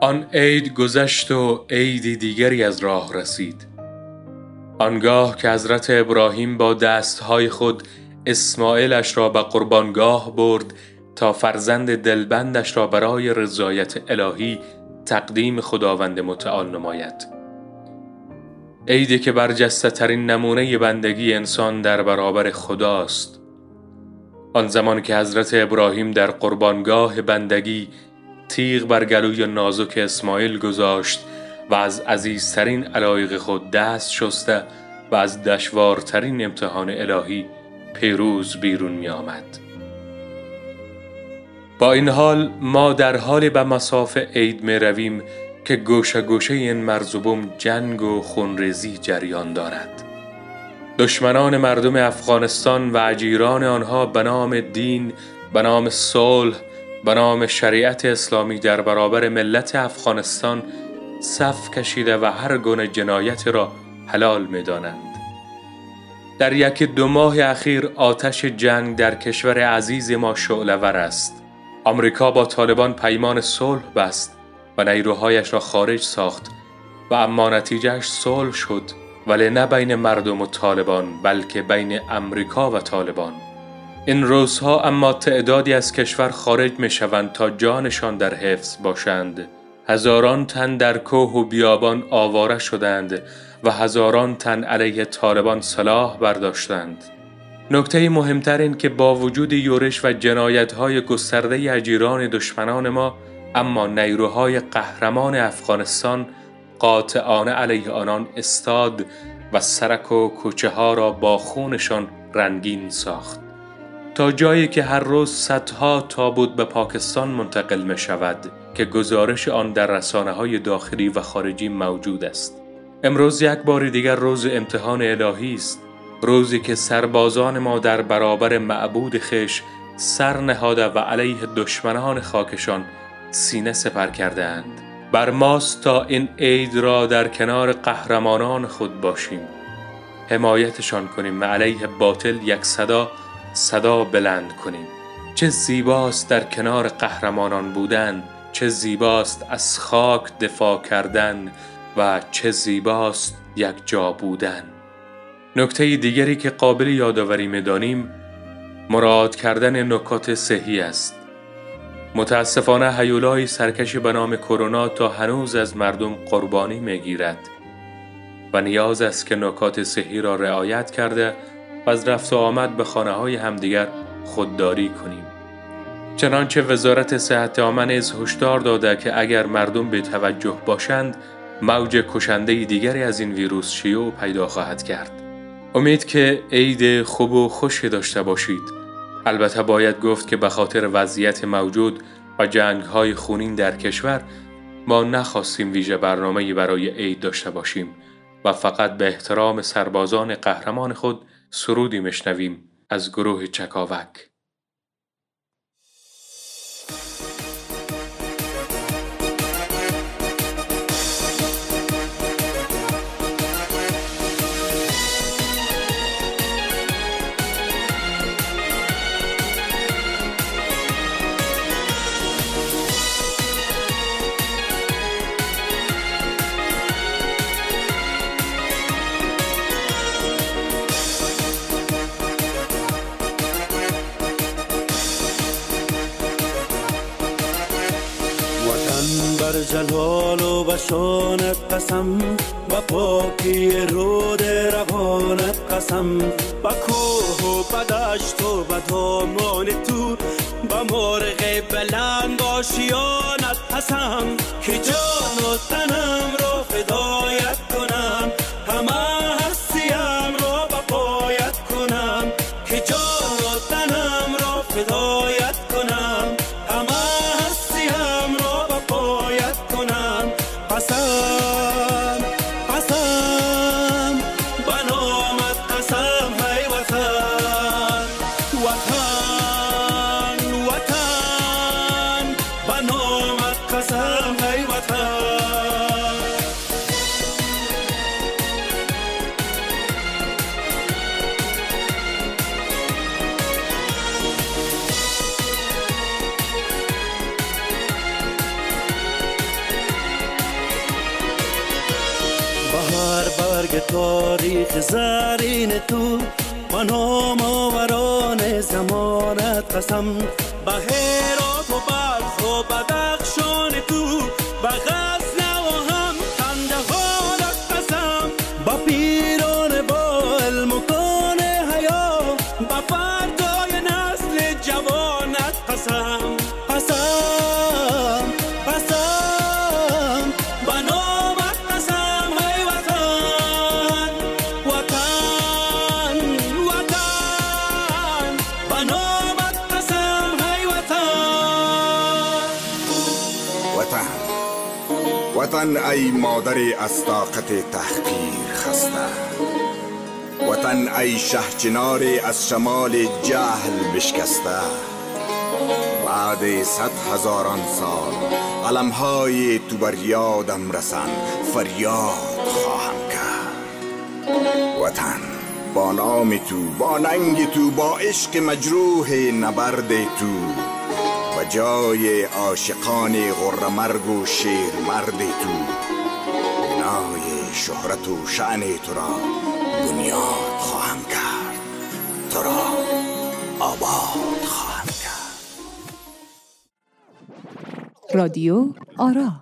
آن عید گذشت و عیدی دیگری از راه رسید. آنگاه که حضرت ابراهیم با دستهای خود اسماعیلش را به قربانگاه برد تا فرزند دلبندش را برای رضایت الهی تقدیم خداوند متعال نماید. عیدی که برجسته ترین نمونه بندگی انسان در برابر خداست. آن زمان که حضرت ابراهیم در قربانگاه بندگی تیغ بر گلوی نازک اسماعیل گذاشت و از عزیزترین علایق خود دست شسته و از دشوارترین امتحان الهی پیروز بیرون می آمد. با این حال ما در حال به مساف عید می رویم که گوشه گوشه این مرزوبم جنگ و خونریزی جریان دارد دشمنان مردم افغانستان و اجیران آنها به نام دین به نام صلح به نام شریعت اسلامی در برابر ملت افغانستان صف کشیده و هر گونه جنایت را حلال می دانند. در یک دو ماه اخیر آتش جنگ در کشور عزیز ما شعلور است. آمریکا با طالبان پیمان صلح بست و نیروهایش را خارج ساخت و اما نتیجهش صلح شد ولی نه بین مردم و طالبان بلکه بین امریکا و طالبان این روزها اما تعدادی از کشور خارج می شوند تا جانشان در حفظ باشند. هزاران تن در کوه و بیابان آواره شدند و هزاران تن علیه طالبان سلاح برداشتند. نکته مهمتر این که با وجود یورش و جنایت های گسترده اجیران دشمنان ما اما نیروهای قهرمان افغانستان قاطعانه علیه آنان استاد و سرک و کوچه ها را با خونشان رنگین ساخت. تا جایی که هر روز صدها تابوت به پاکستان منتقل می شود که گزارش آن در رسانه های داخلی و خارجی موجود است. امروز یک بار دیگر روز امتحان الهی است. روزی که سربازان ما در برابر معبود خش سر نهاده و علیه دشمنان خاکشان سینه سپر کردهاند. بر ماست تا این عید را در کنار قهرمانان خود باشیم. حمایتشان کنیم. و علیه باطل یک صدا صدا بلند کنیم. چه زیباست در کنار قهرمانان بودن چه زیباست از خاک دفاع کردن و چه زیباست یک جا بودن. نکته دیگری که قابل یادآوری می‌دانیم مراد کردن نکات صحی است. متاسفانه هیولای سرکشی به نام کرونا تا هنوز از مردم قربانی می‌گیرد و نیاز است که نکات صحی را رعایت کرده و از رفت و آمد به خانه های همدیگر خودداری کنیم. چنانچه وزارت صحت عامه نیز هشدار داده که اگر مردم به توجه باشند موج کشنده دیگری از این ویروس شیوع پیدا خواهد کرد. امید که عید خوب و خوشی داشته باشید. البته باید گفت که به خاطر وضعیت موجود و جنگ های خونین در کشور ما نخواستیم ویژه برنامه برای عید داشته باشیم و فقط به احترام سربازان قهرمان خود سرودی مشنویم از گروه چکاوک. جلال و بشانت قسم با پاکی رود روانت قسم. با کوه و بدشت و با دامان تو با مرغ بلند آشیانت قسم. که تاریخ زرین تو نام آوران زمانت قسم. به هرات و بلخ و بدخشان تو به وطن ای مادری از طاقت تحقیر خسته. وطن ای شهچناری از شمال جهل بشکسته. بعد صد هزاران سال علمهای تو بر یادم رسن فریاد خواهم کرد. وطن با نام تو با ننگ تو با عشق مجروح نبرد تو. جای عاشقان غرمرگ و شیر مرد تو. بنای شهرت و شعن تو را بنیاد خواهم کرد. تو را آباد خواهم کرد. رادیو آرا